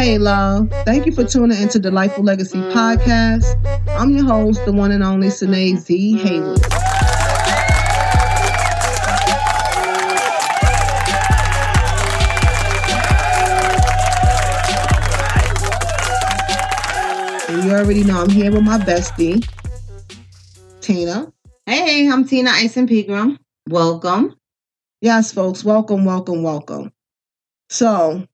Hey, love. Thank you for tuning into Delightful Legacy Podcast. I'm your host, the one and only Sine Z. Haywood. And you already know I'm here with my bestie, Tina. Hey, I'm Tina Ison Pegram. Welcome. Yes, folks, welcome, welcome, welcome. So,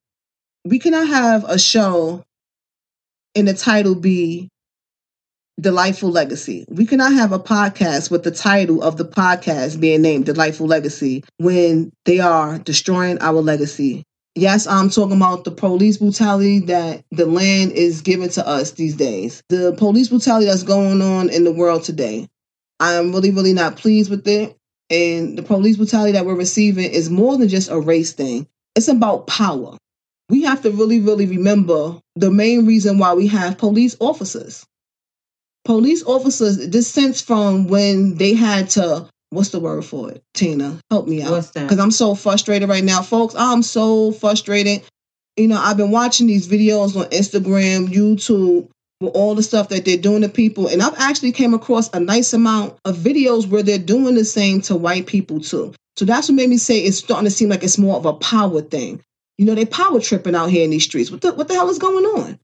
we cannot have a show and the title be Delightful Legacy. We cannot have a podcast with the title of the podcast being named Delightful Legacy when they are destroying our legacy. Yes, I'm talking about the police brutality that the land is giving to us these days. The police brutality that's going on in the world today. I'm really, really not pleased with it. And the police brutality that we're receiving is more than just a race thing. It's about power we have to really, really remember the main reason why we have police officers. Police officers, this sense from when they had to, what's the word for it? Tina, help me out. What's that? Because I'm so frustrated right now. Folks, I'm so frustrated. You know, I've been watching these videos on Instagram, YouTube, with all the stuff that they're doing to people. And I've actually came across a nice amount of videos where they're doing the same to white people too. So that's what made me say it's starting to seem like it's more of a power thing. You know, they power tripping out here in these streets. What the, what the hell is going on?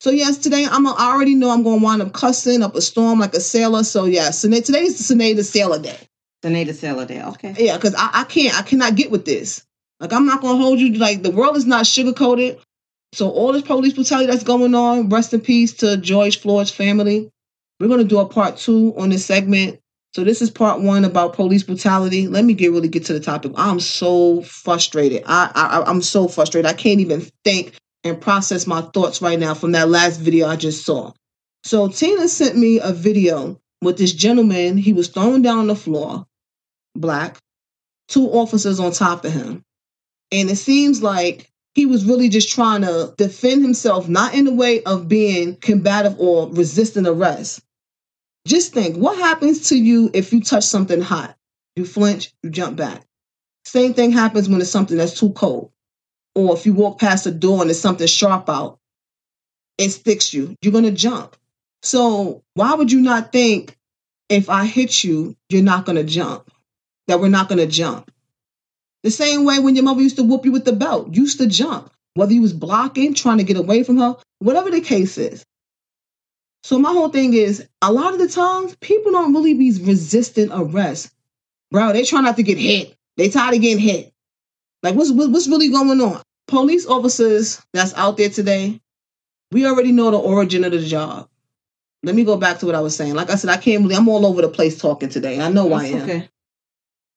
So yes, today I'm a, I already know I'm going to wind up cussing up a storm like a sailor. So yes, yeah, today's the Sine the Sailor Day. Sine the Sailor Day. Okay. Yeah, because I, I can't I cannot get with this. Like I'm not gonna hold you. Like the world is not sugar coated. So all this police brutality that's going on. Rest in peace to George Floyd's family. We're gonna do a part two on this segment. So this is part one about police brutality. Let me get really get to the topic. I'm so frustrated. I, I I'm so frustrated. I can't even think and process my thoughts right now from that last video I just saw. So Tina sent me a video with this gentleman. He was thrown down on the floor, black, two officers on top of him. And it seems like he was really just trying to defend himself, not in the way of being combative or resisting arrest, just think what happens to you if you touch something hot? You flinch, you jump back. Same thing happens when it's something that's too cold. Or if you walk past a door and there's something sharp out, it sticks you. You're going to jump. So, why would you not think if I hit you, you're not going to jump? That we're not going to jump. The same way when your mother used to whoop you with the belt, used to jump. Whether you was blocking, trying to get away from her, whatever the case is. So my whole thing is a lot of the times people don't really be resisting arrest. Bro, they try not to get hit. They tired of getting hit. Like what's what's really going on? Police officers that's out there today, we already know the origin of the job. Let me go back to what I was saying. Like I said, I can't really, I'm all over the place talking today. I know that's I am. Okay.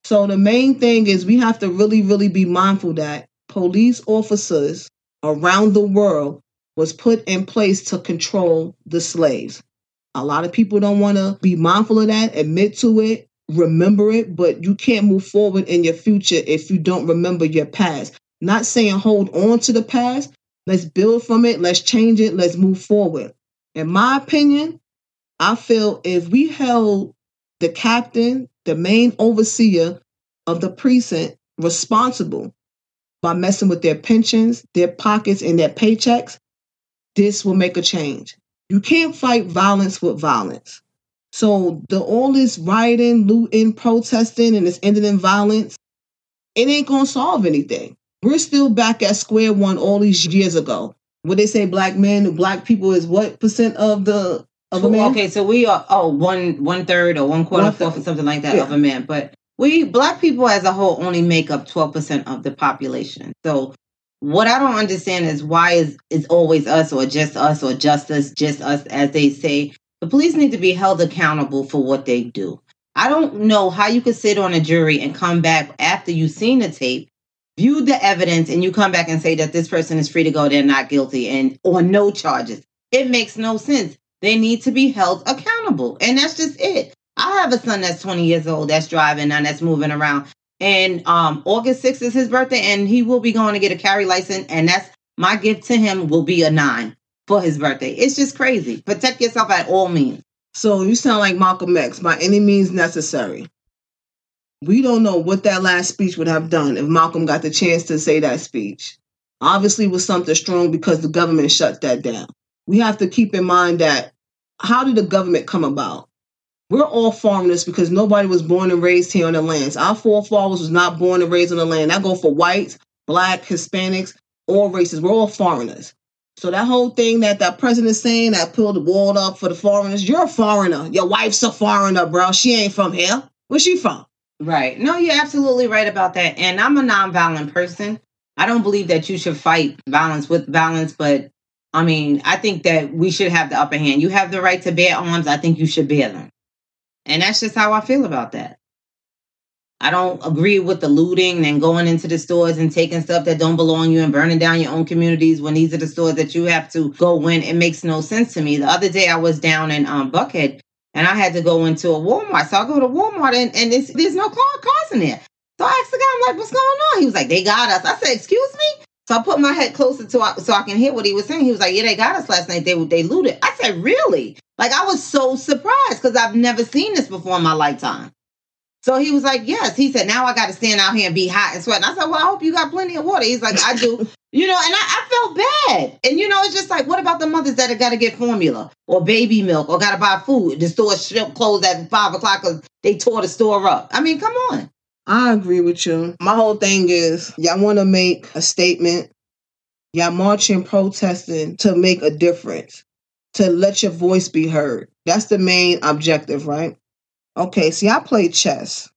So the main thing is we have to really, really be mindful that police officers around the world was put in place to control the slaves. A lot of people don't want to be mindful of that, admit to it, remember it, but you can't move forward in your future if you don't remember your past. Not saying hold on to the past. Let's build from it. Let's change it. Let's move forward. In my opinion, I feel if we held the captain, the main overseer of the precinct, responsible by messing with their pensions, their pockets, and their paychecks, this will make a change. You can't fight violence with violence. So the all this rioting, looting, protesting, and it's ending in violence, it ain't gonna solve anything. We're still back at square one all these years ago. What they say, black men, black people is what percent of the of a man? Okay, so we are oh one one third or one quarter, fourth, or something like that yeah. of a man. But we black people as a whole only make up twelve percent of the population. So what I don't understand is why is it's always us or just us or just us, just us, as they say. The police need to be held accountable for what they do. I don't know how you could sit on a jury and come back after you've seen the tape, viewed the evidence, and you come back and say that this person is free to go, they're not guilty, and or no charges. It makes no sense. They need to be held accountable. And that's just it. I have a son that's 20 years old that's driving and that's moving around. And um, August 6th is his birthday, and he will be going to get a carry license. And that's my gift to him will be a nine for his birthday. It's just crazy. Protect yourself at all means. So you sound like Malcolm X, by any means necessary. We don't know what that last speech would have done if Malcolm got the chance to say that speech. obviously was something strong because the government shut that down. We have to keep in mind that how did the government come about? We're all foreigners because nobody was born and raised here on the lands. Our forefathers was not born and raised on the land. I go for whites, black, Hispanics, all races. We're all foreigners. So that whole thing that that president is saying that pulled the wall up for the foreigners, you're a foreigner. Your wife's a foreigner, bro. She ain't from here. Where's she from? Right. No, you're absolutely right about that. And I'm a nonviolent person. I don't believe that you should fight violence with violence, but I mean, I think that we should have the upper hand. You have the right to bear arms. I think you should bear them. And that's just how I feel about that. I don't agree with the looting and going into the stores and taking stuff that don't belong you and burning down your own communities when these are the stores that you have to go in. It makes no sense to me. The other day I was down in um, Buckhead and I had to go into a Walmart. So I go to Walmart and, and there's no car, cars in there. So I asked the guy, I'm like, what's going on? He was like, they got us. I said, excuse me? So I put my head closer to so I can hear what he was saying. He was like, "Yeah, they got us last night. They they looted." I said, "Really?" Like I was so surprised because I've never seen this before in my lifetime. So he was like, Yes. He said, Now I got to stand out here and be hot and sweat. And I said, Well, I hope you got plenty of water. He's like, I do. you know, and I, I, felt bad. And, you know, it's just like, what about the mothers that have got to get formula or baby milk or got to buy food? The store shut closed at five o'clock because they tore the store up. I mean, come on. I agree with you. My whole thing is y'all want to make a statement. Y'all marching, protesting to make a difference, to let your voice be heard. That's the main objective, right? Okay, see, I play chess.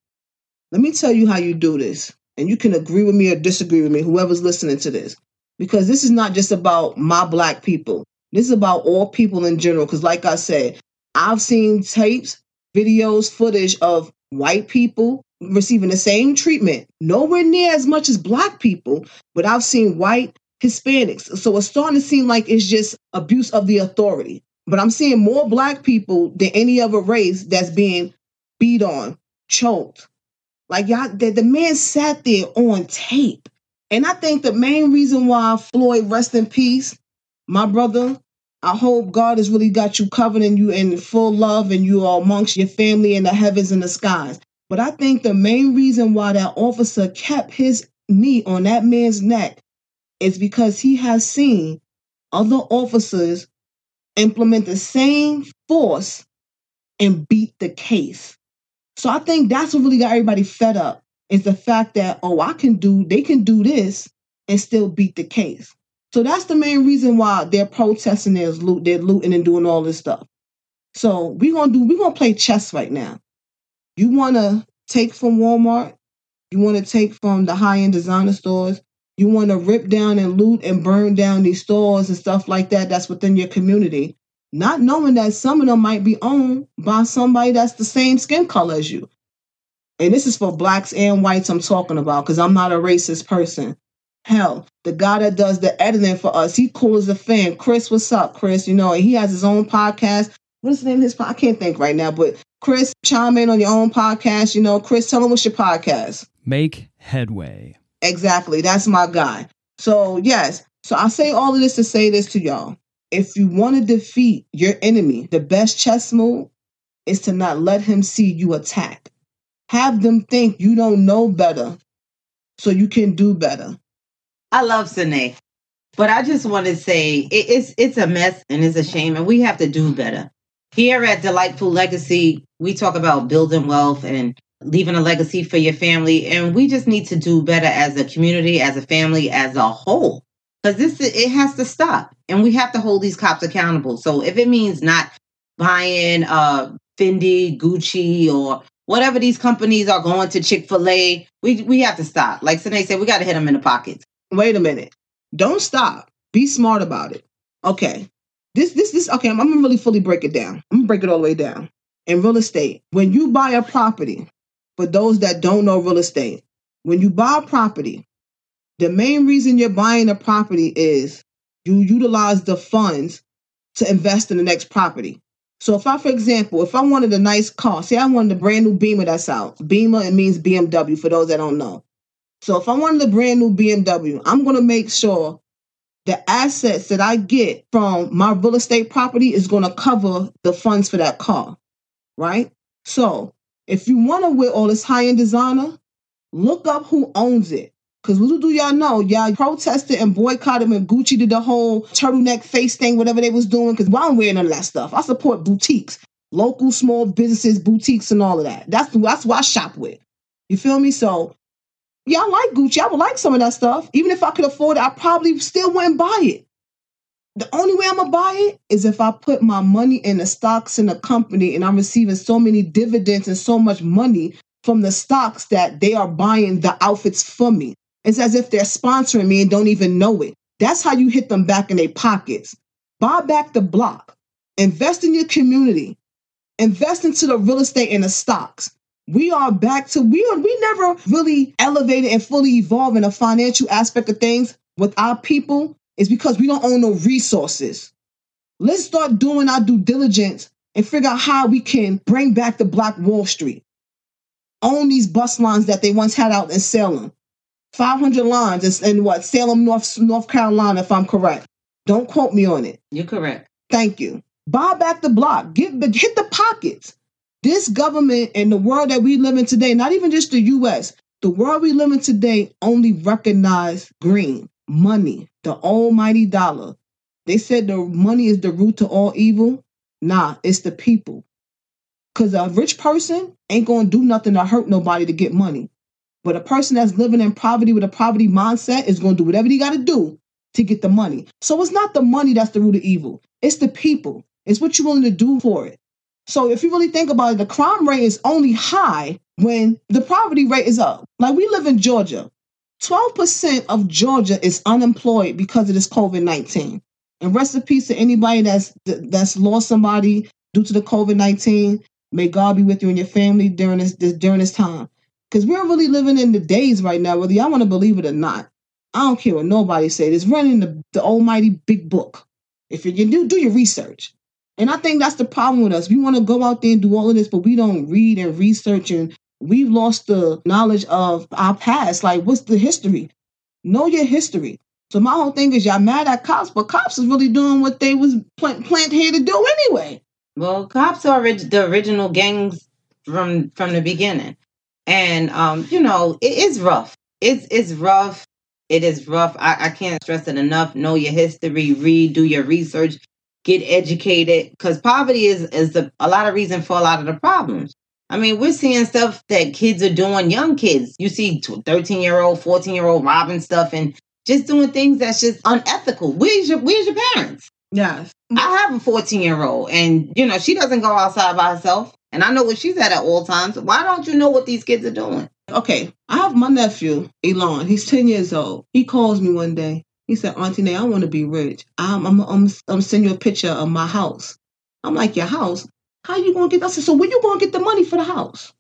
Let me tell you how you do this. And you can agree with me or disagree with me, whoever's listening to this. Because this is not just about my black people. This is about all people in general. Because, like I said, I've seen tapes, videos, footage of white people receiving the same treatment, nowhere near as much as black people, but I've seen white Hispanics. So it's starting to seem like it's just abuse of the authority. But I'm seeing more black people than any other race that's being beat on, choked. Like y'all, the, the man sat there on tape. And I think the main reason why Floyd, rest in peace, my brother, I hope God has really got you covered and you in full love and you are amongst your family in the heavens and the skies. But I think the main reason why that officer kept his knee on that man's neck is because he has seen other officers implement the same force and beat the case. So I think that's what really got everybody fed up is the fact that, oh, I can do, they can do this and still beat the case. So that's the main reason why they're protesting, they're, loot, they're looting and doing all this stuff. So we're gonna do, we're gonna play chess right now. You wanna take from Walmart, you wanna take from the high-end designer stores, you wanna rip down and loot and burn down these stores and stuff like that that's within your community not knowing that some of them might be owned by somebody that's the same skin color as you. And this is for blacks and whites I'm talking about because I'm not a racist person. Hell, the guy that does the editing for us, he cool as a fan. Chris, what's up, Chris? You know, he has his own podcast. What's the name of his podcast? I can't think right now, but Chris, chime in on your own podcast. You know, Chris, tell him what's your podcast. Make headway. Exactly. That's my guy. So, yes. So I say all of this to say this to y'all if you want to defeat your enemy, the best chess move is to not let him see you attack. Have them think you don't know better so you can do better. I love Sine. But I just want to say it, it's it's a mess and it's a shame and we have to do better. Here at Delightful Legacy, we talk about building wealth and leaving a legacy for your family and we just need to do better as a community, as a family, as a whole because this it has to stop and we have to hold these cops accountable. So if it means not buying uh fendi gucci or whatever these companies are going to chick-fil-a we we have to stop. Like Sine said we got to hit them in the pockets. Wait a minute. Don't stop. Be smart about it. Okay this this this okay I'm, I'm gonna really fully break it down i'm gonna break it all the way down in real estate when you buy a property for those that don't know real estate when you buy a property the main reason you're buying a property is you utilize the funds to invest in the next property. So if I, for example, if I wanted a nice car, say I wanted a brand new Beamer that's out. Beamer, it means BMW for those that don't know. So if I wanted a brand new BMW, I'm to make sure the assets that I get from my real estate property is going to cover the funds for that car, right? So if you want to wear all this high-end designer, look up who owns it. Because little do y'all know, y'all protested and boycotted when Gucci did the whole turtleneck face thing, whatever they was doing. Because well, I'm wearing none of that stuff. I support boutiques, local small businesses, boutiques, and all of that. That's that's what I shop with. You feel me? So y'all like Gucci. I would like some of that stuff. Even if I could afford it, I probably still wouldn't buy it. The only way I'm gonna buy it is if I put my money in the stocks in the company and I'm receiving so many dividends and so much money from the stocks that they are buying the outfits for me. It's as if they're sponsoring me and don't even know it. That's how you hit them back in their pockets. Buy back the block. Invest in your community. Invest into the real estate and the stocks. We are back to we are we never really elevated and fully evolved in the financial aspect of things with our people is because we don't own no resources. Let's start doing our due diligence and figure out how we can bring back the Black Wall Street. Own these bus lines that they once had out in Salem. 500 lines in, what Salem, North North Carolina, if I'm correct. Don't quote me on it. You're correct. Thank you. Buy back the block. Get hit the pockets. This government and the world that we live in today, not even just the U.S., the world we live in today only recognize green money, the almighty dollar. They said the money is the root to all evil. Nah, it's the people. Because a rich person ain't going to do nothing to hurt nobody to get money. But a person that's living in poverty with a poverty mindset is going to do whatever he got to do to get the money. So it's not the money that's the root of evil. It's the people. It's what you're willing to do for it. So if you really think about it, the crime rate is only high when the poverty rate is up. Like we live in Georgia. 12% of Georgia is unemployed because of this COVID-19. And rest in peace to anybody that's that's lost somebody due to the COVID-19. May God be with you and your family during this, this during this time. Because we're really living in the days right now, whether y'all want to believe it or not. I don't care what nobody says. It's running the, the almighty big book. If you, you do, do your research. And I think that's the problem with us. We want to go out there and do all of this, but we don't read and research, and we've lost the knowledge of our past. Like, what's the history? Know your history. So my whole thing is y'all mad at cops, but cops is really doing what they was plant, plant here to do anyway. Well, cops are the original gangs from from the beginning. And um, you know, it is rough. It's it's rough. It is rough. I, I can't stress it enough. Know your history, read, do your research, get educated. Because poverty is is the, a lot of reason for a lot of the problems. I mean, we're seeing stuff that kids are doing, young kids. You see 13 year old, 14 year old robbing stuff and just doing things that's just unethical. Where's your where's your parents? Yes. I have a 14 year old and you know, she doesn't go outside by herself. And I know what she's at at all times. Why don't you know what these kids are doing? Okay, I have my nephew, Elon. He's 10 years old. He calls me one day. He said, Auntie Nay, I want to be rich. I'm, I'm, I'm, I'm sending you a picture of my house. I'm like, your house? How you going to get that? I said, so where you going to get the money for the house?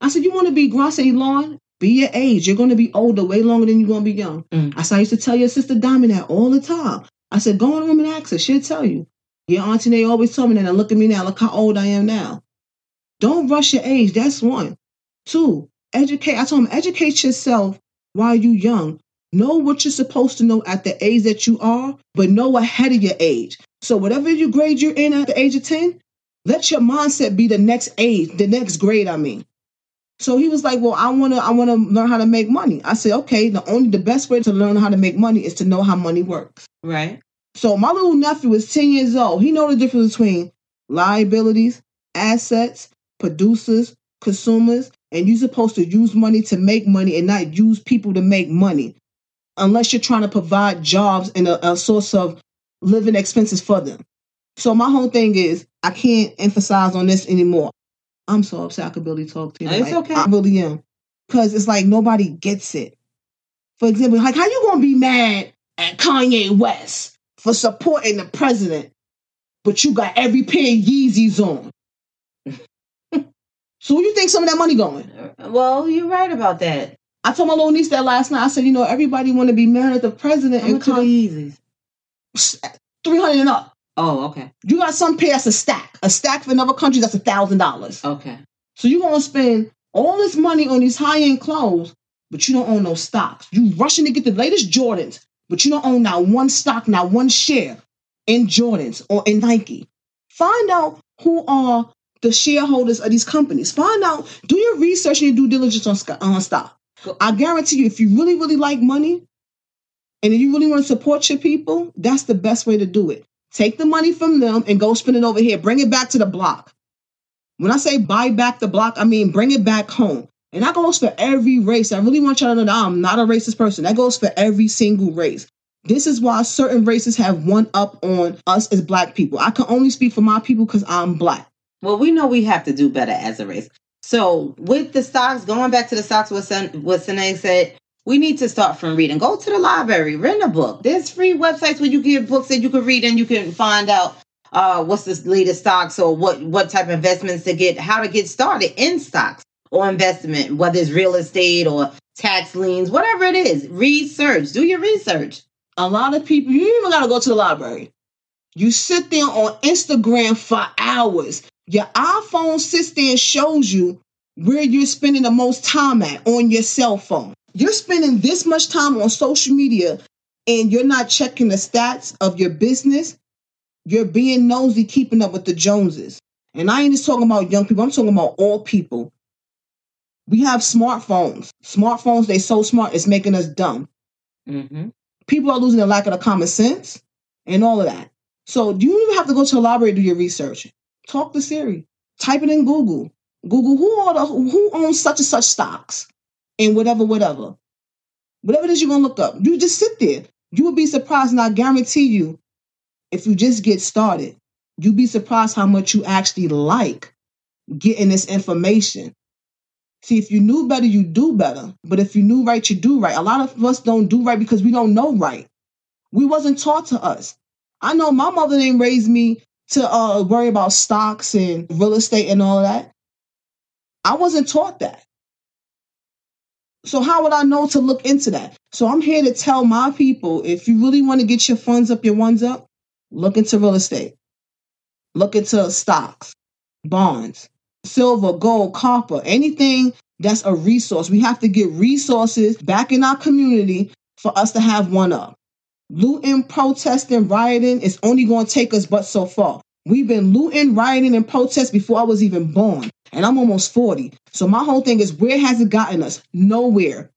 I said, you want to be grown? Lawn? be your age. You're going to be older way longer than you're going to be young. Mm. I said, I used to tell your sister Diamond that all the time. I said, go in the room and ask her. She'll tell you. Your auntie Nay always told me that. And look at me now. Look how old I am now. Don't rush your age. That's one. Two, educate. I told him, educate yourself while you're young. Know what you're supposed to know at the age that you are, but know ahead of your age. So whatever you grade you're in at the age of 10, let your mindset be the next age, the next grade, I mean. So he was like, Well, I wanna I wanna learn how to make money. I said, Okay, the only the best way to learn how to make money is to know how money works. Right. So my little nephew is 10 years old. He know the difference between liabilities, assets, producers, consumers, and you're supposed to use money to make money and not use people to make money unless you're trying to provide jobs and a, a source of living expenses for them. So my whole thing is I can't emphasize on this anymore. I'm so upset I could barely talk to you. It's like, okay. I really am. Because it's like nobody gets it. For example, like how you gonna be mad at Kanye West for supporting the president, but you got every pair of Yeezys on? So where you think some of that money going? Well, you're right about that. I told my little niece that last night. I said, you know, everybody want to be mad at the president. How much Yeezys? Three hundred and up. Oh, okay. You got some pair that's a stack. A stack for another country that's a thousand dollars. Okay. So you gonna spend all this money on these high end clothes, but you don't own no stocks. You rushing to get the latest Jordans, but you don't own not one stock, not one share in Jordans or in Nike. Find out who are the shareholders of these companies. Find out, do your research and your due diligence on, on stock. I guarantee you, if you really, really like money and you really want to support your people, that's the best way to do it. Take the money from them and go spend it over here. Bring it back to the block. When I say buy back the block, I mean bring it back home. And that goes for every race. I really want y'all to know that I'm not a racist person. That goes for every single race. This is why certain races have one up on us as black people. I can only speak for my people because I'm black. Well, we know we have to do better as a race. So with the stocks, going back to the stocks, what Sen- what Sine said, we need to start from reading. Go to the library, rent a book. There's free websites where you get books that you can read and you can find out uh, what's the latest stocks or what what type of investments to get, how to get started in stocks or investment, whether it's real estate or tax liens, whatever it is. Research, do your research. A lot of people, you even got to go to the library. You sit there on Instagram for hours. Your iPhone sits there and shows you where you're spending the most time at on your cell phone. You're spending this much time on social media and you're not checking the stats of your business. You're being nosy, keeping up with the Joneses. And I ain't just talking about young people, I'm talking about all people. We have smartphones. Smartphones, they so smart, it's making us dumb. Mm-hmm. People are losing the lack of the common sense and all of that. So you don't even have to go to the library to do your research. Talk to Siri. Type it in Google. Google who are the, who owns such and such stocks and whatever, whatever. Whatever it is you're gonna look up. You just sit there. You would be surprised, and I guarantee you, if you just get started, you'd be surprised how much you actually like getting this information. See, if you knew better, you do better. But if you knew right, you do right. A lot of us don't do right because we don't know right. We wasn't taught to us. I know my mother didn't raise me to uh, worry about stocks and real estate and all that. I wasn't taught that. So how would I know to look into that? So I'm here to tell my people if you really want to get your funds up, your ones up, look into real estate. Look into stocks, bonds, silver, gold, copper, anything that's a resource. We have to get resources back in our community for us to have one up. Looting, protesting, rioting is only going to take us but so far. We've been looting, rioting, and protest before I was even born. And I'm almost 40. So my whole thing is where has it gotten us? Nowhere.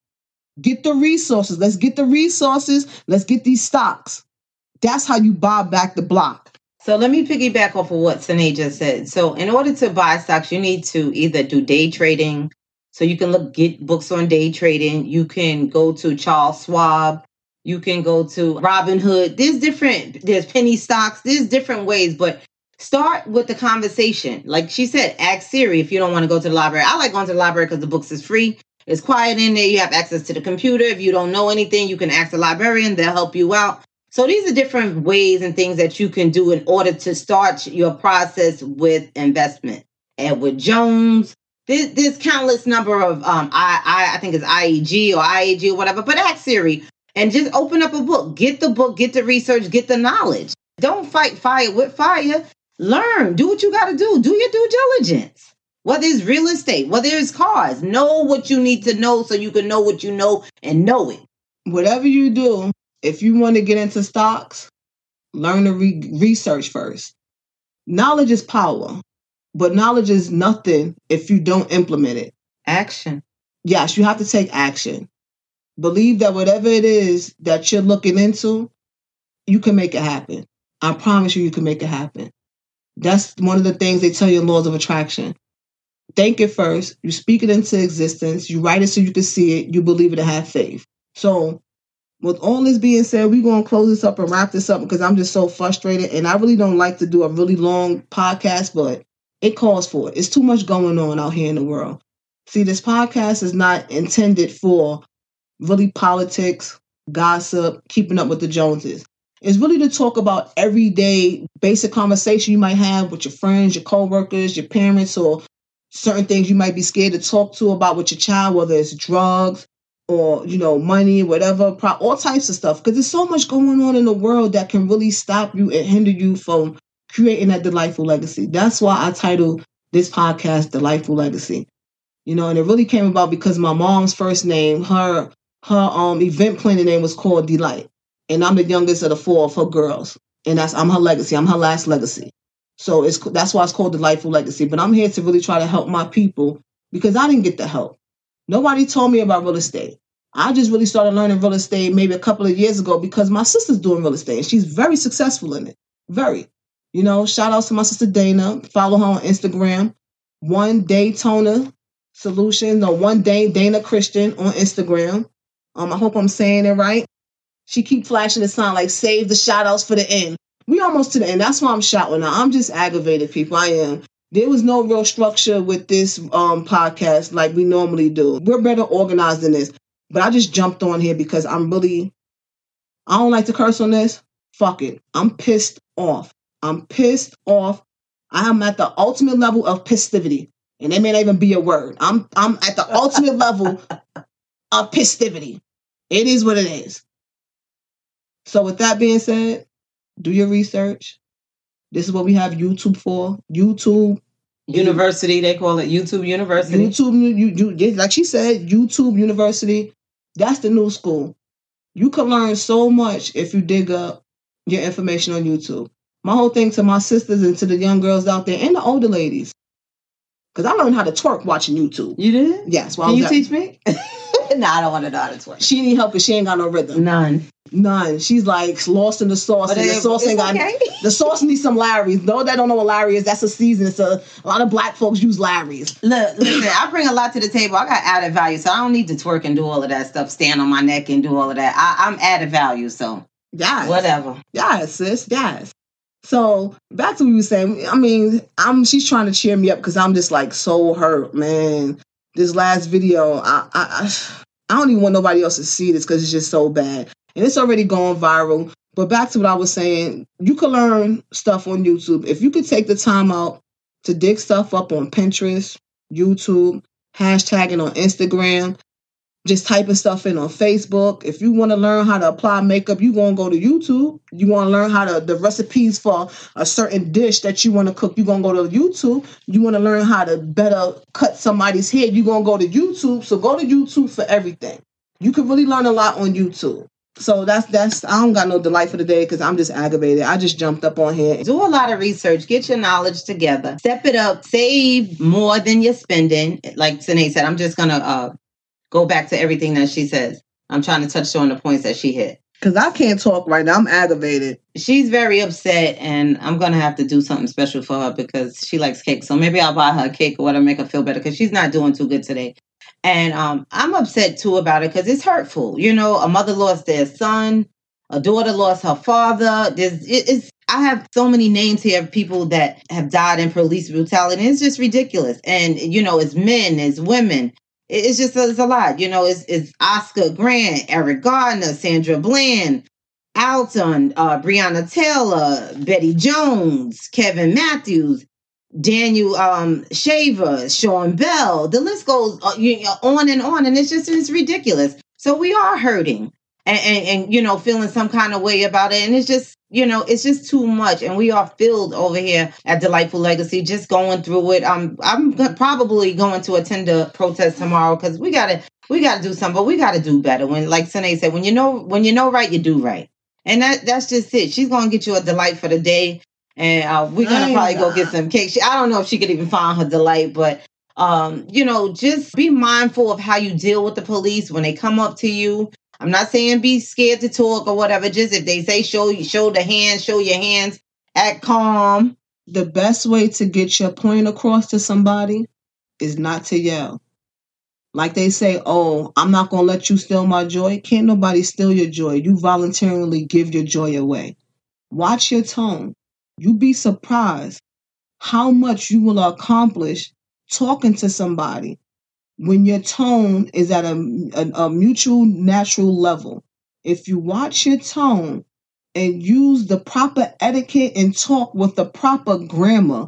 Get the resources. Let's get the resources. Let's get these stocks. That's how you buy back the block. So let me piggyback off of what Sine just said. So in order to buy stocks, you need to either do day trading. So you can look get books on day trading. You can go to Charles Schwab. You can go to Robinhood. There's different, there's penny stocks, there's different ways, but start with the conversation. Like she said, ask Siri if you don't want to go to the library. I like going to the library because the books is free. It's quiet in there. You have access to the computer. If you don't know anything, you can ask the librarian. They'll help you out. So these are different ways and things that you can do in order to start your process with investment. Edward Jones. There's, there's countless number of um I, I I think it's IEG or IAG or whatever. But ask Siri and just open up a book. Get the book. Get the research. Get the knowledge. Don't fight fire with fire. Learn. Do what you got to do. Do your due diligence. Whether it's real estate, whether it's cars, know what you need to know so you can know what you know and know it. Whatever you do, if you want to get into stocks, learn to re- research first. Knowledge is power, but knowledge is nothing if you don't implement it. Action. Yes, you have to take action. Believe that whatever it is that you're looking into, you can make it happen. I promise you, you can make it happen. That's one of the things they tell you in laws of attraction. Think it first, you speak it into existence, you write it so you can see it, you believe it and have faith. So with all this being said, we're going to close this up and wrap this up because I'm just so frustrated. And I really don't like to do a really long podcast, but it calls for it. It's too much going on out here in the world. See, this podcast is not intended for really politics, gossip, keeping up with the Joneses. It's really to talk about everyday basic conversation you might have with your friends, your coworkers, your parents, or certain things you might be scared to talk to about with your child, whether it's drugs, or you know money whatever all types of stuff. Because there's so much going on in the world that can really stop you and hinder you from creating that delightful legacy. That's why i titled this podcast delightful legacy. You know and it really came about because my mom's first name her her um event planning name was called delight and i'm the youngest of the four of her girls and that's i'm her legacy i'm her last legacy so it's that's why it's called delightful legacy but i'm here to really try to help my people because i didn't get the help Nobody told me about real estate. I just really started learning real estate maybe a couple of years ago because my sister's doing real estate and she's very successful in it. Very. You know, shout out to my sister Dana. Follow her on Instagram. One Daytona Solution. No, one day Dana Christian on Instagram. Um, I hope I'm saying it right. She keep flashing the sign like save the shout outs for the end. We almost to the end. That's why I'm shouting now. I'm just aggravated, people. I am. There was no real structure with this um podcast like we normally do. We're better organized than this. But I just jumped on here because I'm really I don't like to curse on this. Fuck it. I'm pissed off. I'm pissed off. I am at the ultimate level of pistivity. And it may not even be a word. I'm I'm at the ultimate level of pistivity. It is what it is. So with that being said, do your research. This is what we have YouTube for. YouTube University, they call it YouTube University. YouTube, you, you, like she said, YouTube University. That's the new school. You can learn so much if you dig up your information on YouTube. My whole thing to my sisters and to the young girls out there and the older ladies. Because I learned how to twerk watching YouTube. You did? Yes. Can you teach me? no, I don't want to know how to twerk. She need help because she ain't got no rhythm. None. None. She's like lost in the sauce. and the sauce ain't got okay. the sauce needs some Lawry's. Though that don't know what Lawry is, that's a season. It's a, a lot of black folks use Lawry's. Look, listen, I bring a lot to the table. I got added value, so I don't need to twerk and do all of that stuff, stand on my neck and do all of that. I, I'm added value, so yes. whatever. Yes, sis. Yes. So back to what you were saying. I mean, I'm she's trying to cheer me up because I'm just like so hurt, man. This last video, I I I don't even want nobody else to see this because it's just so bad. And it's already going viral. But back to what I was saying, you can learn stuff on YouTube. If you could take the time out to dig stuff up on Pinterest, YouTube, hashtagging on Instagram, just typing stuff in on Facebook. If you want to learn how to apply makeup, you going to go to YouTube. You want to learn how to the recipes for a certain dish that you want to cook, you going to go to YouTube. You want to learn how to better cut somebody's hair, you going to go to YouTube. So go to YouTube for everything. You can really learn a lot on YouTube. So that's that's I don't got no delight for the day because I'm just aggravated. I just jumped up on here. Do a lot of research, get your knowledge together, step it up, save more than you're spending. Like Sine said, I'm just gonna uh, go back to everything that she says. I'm trying to touch on the points that she hit. Cause I can't talk right now. I'm aggravated. She's very upset, and I'm gonna have to do something special for her because she likes cake. So maybe I'll buy her a cake or whatever, make her feel better because she's not doing too good today. And um, I'm upset too about it because it's hurtful. You know, a mother lost their son, a daughter lost her father. There's it, it's I have so many names here of people that have died in police brutality. It's just ridiculous. And you know, it's men, it's women. It's just it's a lot. You know, it's, it's Oscar Grant, Eric Gardner, Sandra Bland, Alton, uh, Breonna Taylor, Bettie Jones, Kevin Matthews, Daniel um, Shaver, Sean Bell. The list goes uh, on and on, and it's just it's ridiculous. So we are hurting and, and, and you know feeling some kind of way about it, and it's just you know it's just too much, and we are filled over here at Delightful Legacy, just going through it. I'm I'm probably going to attend a protest tomorrow because we gotta we gotta do something, but we gotta do better. When like Sine said, when you know when you know right, you do right. And that that's just it. She's gonna get you a delight for the day and uh, we're gonna probably go get some cake. She, I don't know if she could even find her delight, but um, you know, just be mindful of how you deal with the police when they come up to you. I'm not saying be scared to talk or whatever. Just if they say show show the hands, show your hands, act calm. The best way to get your point across to somebody is not to yell. Like they say, oh, I'm not gonna let you steal my joy. Can't nobody steal your joy. You voluntarily give your joy away. Watch your tone. You'd be surprised how much you will accomplish talking to somebody when your tone is at a, a, a, mutual natural level. If you watch your tone and use the proper etiquette and talk with the proper grammar,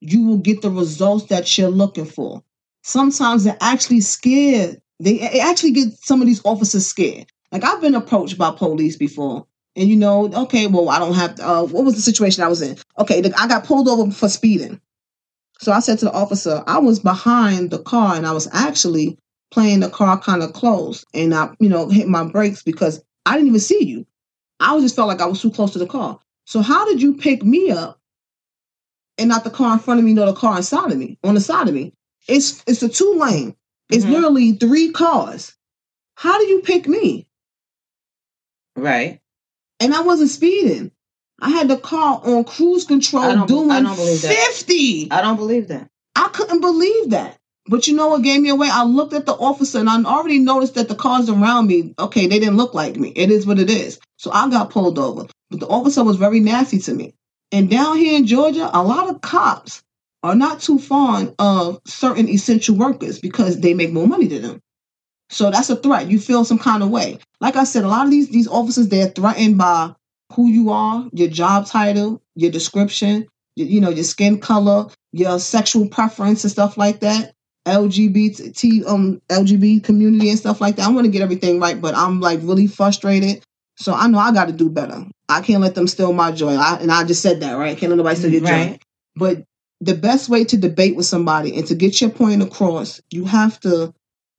you will get the results that you're looking for. Sometimes they're actually scared. They actually get some of these officers scared. Like I've been approached by police before and you know, okay, well, I don't have. Uh, what was the situation I was in? Okay, I got pulled over for speeding. So I said to the officer, I was behind the car and I was actually playing the car kind of close, and I, you know, hit my brakes because I didn't even see you. I just felt like I was too close to the car. So how did you pick me up and not the car in front of me, nor the car inside of me, on the side of me? It's it's a two lane. It's Mhm. literally three cars. How do you pick me? Right. And I wasn't speeding. I had the car on cruise control doing I don't believe that. 50. I don't believe that. I couldn't believe that. But you know what gave me away? I looked at the officer and I already noticed that the cars around me, okay, they didn't look like me. It is what it is. So I got pulled over. But the officer was very nasty to me. And down here in Georgia, a lot of cops are not too fond of certain essential workers because they make more money than them. So that's a threat. You feel some kind of way. Like I said, a lot of these these officers they're threatened by who you are, your job title, your description, you, know, your skin color, your sexual preference and stuff like that. LGBT um LGBT community and stuff like that. I want to get everything right, but I'm like really frustrated. So I know I got to do better. I can't let them steal my joy. I, and I just said that, right? Can't let nobody steal your joy. But the best way to debate with somebody and to get your point across, you have to,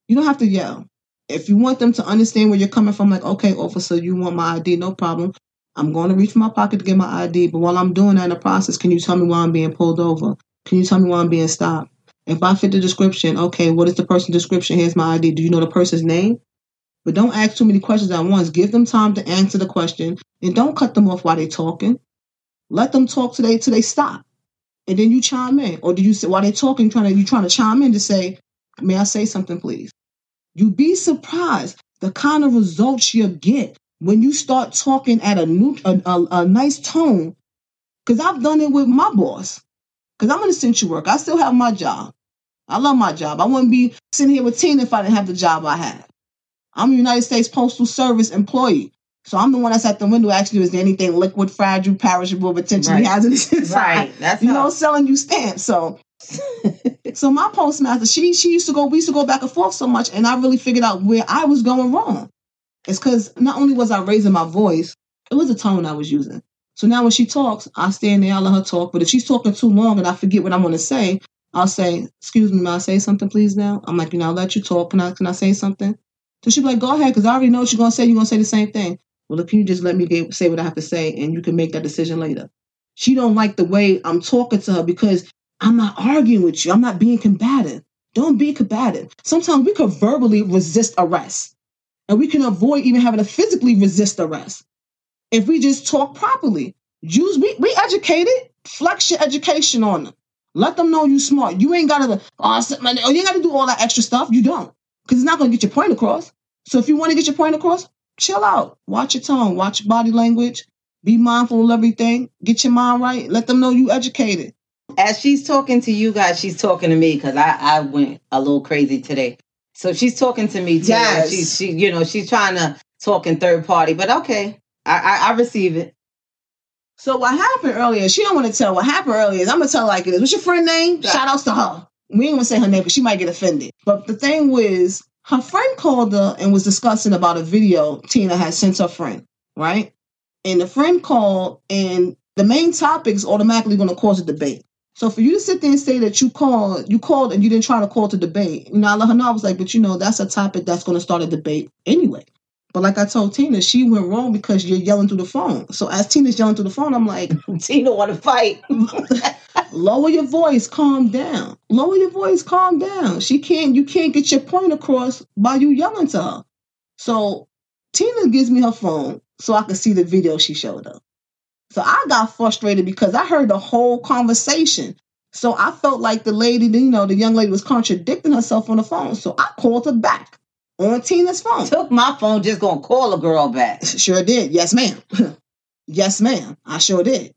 you don't have to yell. If you want them to understand where you're coming from, like, okay, officer, you want my ID, no problem. I'm going to reach my pocket to get my ID, but while I'm doing that in the process, can you tell me why I'm being pulled over? Can you tell me why I'm being stopped? If I fit the description, okay, what is the person's description? Here's my ID. Do you know the person's name? But don't ask too many questions at once. Give them time to answer the question and don't cut them off while they're talking. Let them talk they till they stop. And then you chime in. Or do you say while they're talking, trying to you trying to chime in to say, May I say something, please? You'd be surprised the kind of results you get when you start talking at a new a, a, a nice tone. Cause I've done it with my boss. Cause I'm an essential worker. I still have my job. I love my job. I wouldn't be sitting here with Tina if I didn't have the job I have. I'm a United States Postal Service employee. So I'm the one that's at the window asking you, is there anything liquid, fragile, perishable, potentially Right. hazardous inside? Right. That's You how- know, selling you stamps. So so my postmaster, she she used to go, we used to go back and forth so much, and I really figured out where I was going wrong. It's because not only was I raising my voice, it was the tone I was using. So now when she talks, I stand there, I let her talk. But if she's talking too long and I forget what I'm going to say, I'll say, "Excuse me, may I say something, please?" Now I'm like, you know, I'll let you talk. Can I can I say something? So she'll be like, "Go ahead," because I already know what you're going to say. You're going to say the same thing. Well, if you just let me get, say what I have to say, and you can make that decision later. She don't like the way I'm talking to her because I'm not arguing with you. I'm not being combative. Don't be combative. Sometimes we could verbally resist arrest, and we can avoid even having to physically resist arrest if we just talk properly. Use we we educated. Flex your education on them. Let them know you smart. You ain't gotta oh, oh you gotta do all that extra stuff. You don't, because it's not gonna get your point across. So if you want to get your point across, chill out. Watch your tone. Watch your body language. Be mindful of everything. Get your mind right. Let them know you educated. as she's talking to you guys, she's talking to me because I, I went a little crazy today. So she's talking to me too. Yes. She's she, you know, she's trying to talk in third party, but okay. I, I, I receive it. So what happened earlier? She don't want to tell what happened earlier. Is I'm gonna tell her like it is. What's your friend name? Shout outs to her. We ain't gonna say her name because she might get offended. But the thing was, her friend called her and was discussing about a video Tina had sent her friend, right? And the friend called, and the main topic's automatically going to cause a debate. So for you to sit there and say that you called, you called and you didn't try to call to debate, you know, I let her know. I was like, but you know, that's a topic that's going to start a debate anyway. But like I told Tina, she went wrong because you're yelling through the phone. So as Tina's yelling through the phone, I'm like, Tina want to fight. lower your voice, calm down. Lower your voice, calm down. She can't, you can't get your point across by you yelling to her. So Tina gives me her phone so I can see the video she showed her. So I got frustrated because I heard the whole conversation. So I felt like the lady, you know, the young lady was contradicting herself on the phone. So I called her back on Tina's phone. Took my phone, just gonna call a girl back. Sure did. Yes, ma'am. yes, ma'am. I sure did.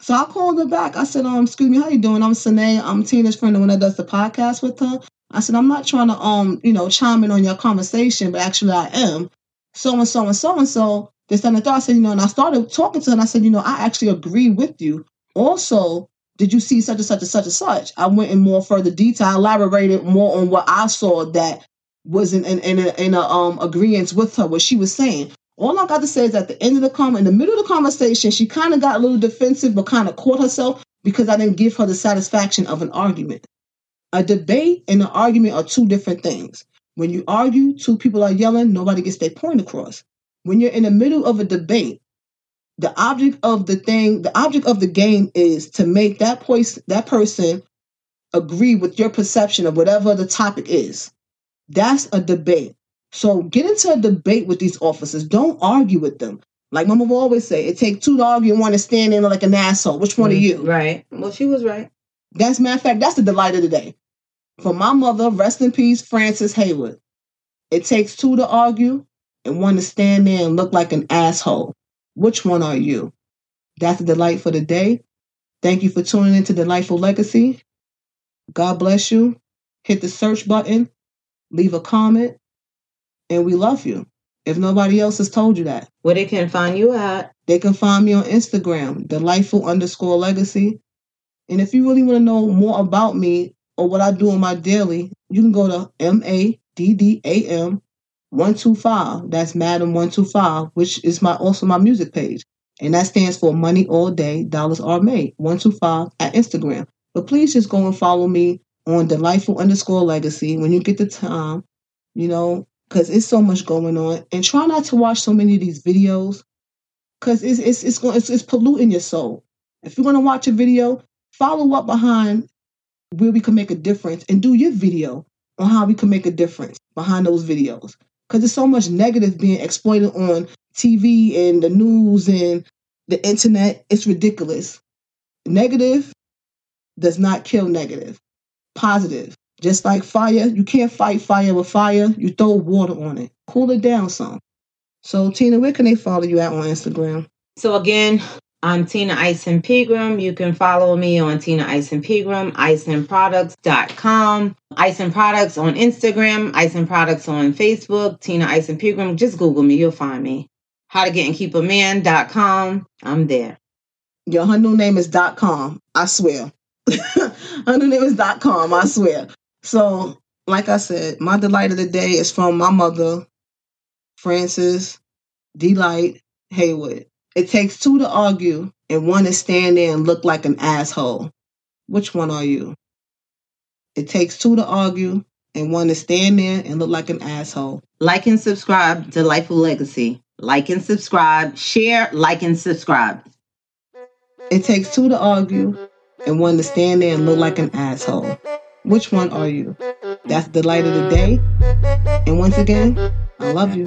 So I called her back. I said, um, excuse me, how you doing? I'm Sine. I'm Tina's friend, the one that does the podcast with her. I said, I'm not trying to um, you know, chime in on your conversation, but actually I am. So and so and so and so. This and the thought. I said, you know, and I started talking to her and I said, you know, I actually agree with you. Also, did you see such and such and such and such? I went in more further detail, elaborated more on what I saw that was in in, in a, in a um agreement with her, what she was saying. All I got to say is at the end of the comment, in the middle of the conversation, she kind of got a little defensive, but kind of caught herself because I didn't give her the satisfaction of an argument. A debate and an argument are two different things. When you argue, two people are yelling, nobody gets their point across. When you're in the middle of a debate, the object of the thing, the object of the game is to make that voice, that person agree with your perception of whatever the topic is. That's a debate. So get into a debate with these officers. Don't argue with them. Like Mama will always say, it takes two to argue and one to stand in like an asshole. Which one mm, are you? Right. Well, she was right. That's matter of fact, that's the delight of the day. For my mother, rest in peace, Frances Haywood. It takes two to argue and one to stand there and look like an asshole. Which one are you? That's the delight for the day. Thank you for tuning into Delightful Legacy. God bless you. Hit the search button, leave a comment, and we love you. If nobody else has told you that. Where they can find you at? They can find me on Instagram, delightful underscore legacy. And if you really want to know more about me or what I do on my daily, you can go to M A D D A M 125. That's Maddam 125, which is my also my music page. And that stands for Money All Day, Dollars Are Made, 125 at Instagram. But please just go and follow me on delightful underscore legacy when you get the time, you know, because it's so much going on. And try not to watch so many of these videos because it's, it's, it's, going, it's, it's polluting your soul. If you're going to watch a video, follow up behind where we can make a difference and do your video on how we can make a difference behind those videos. Because there's so much negative being exploited on TV and the news and the internet. It's ridiculous. Negative does not kill negative. Positive. Just like fire, you can't fight fire with fire. You throw water on it. Cool it down some. So, Tina, where can they follow you at on Instagram? So, again, I'm Tina Ison Pegram. You can follow me on Tina Ison Pegram, isonproducts.com, Ison Products on Instagram, Ison Products on Facebook, Tina Ison Pegram. Just Google me, you'll find me. How to get and keep a man.com. I'm there. Your new name is dot com. I swear. her new name is dot com. I swear. So, like I said, my delight of the day is from my mother, Frances Delight Haywood. It takes two to argue and one to stand there and look like an asshole. Which one are you? It takes two to argue and one to stand there and look like an asshole. Like and subscribe, Delightful Legacy. Like and subscribe. Share, like and subscribe. It takes two to argue and one to stand there and look like an asshole. Which one are you? That's the light of the day. And once again, I love you.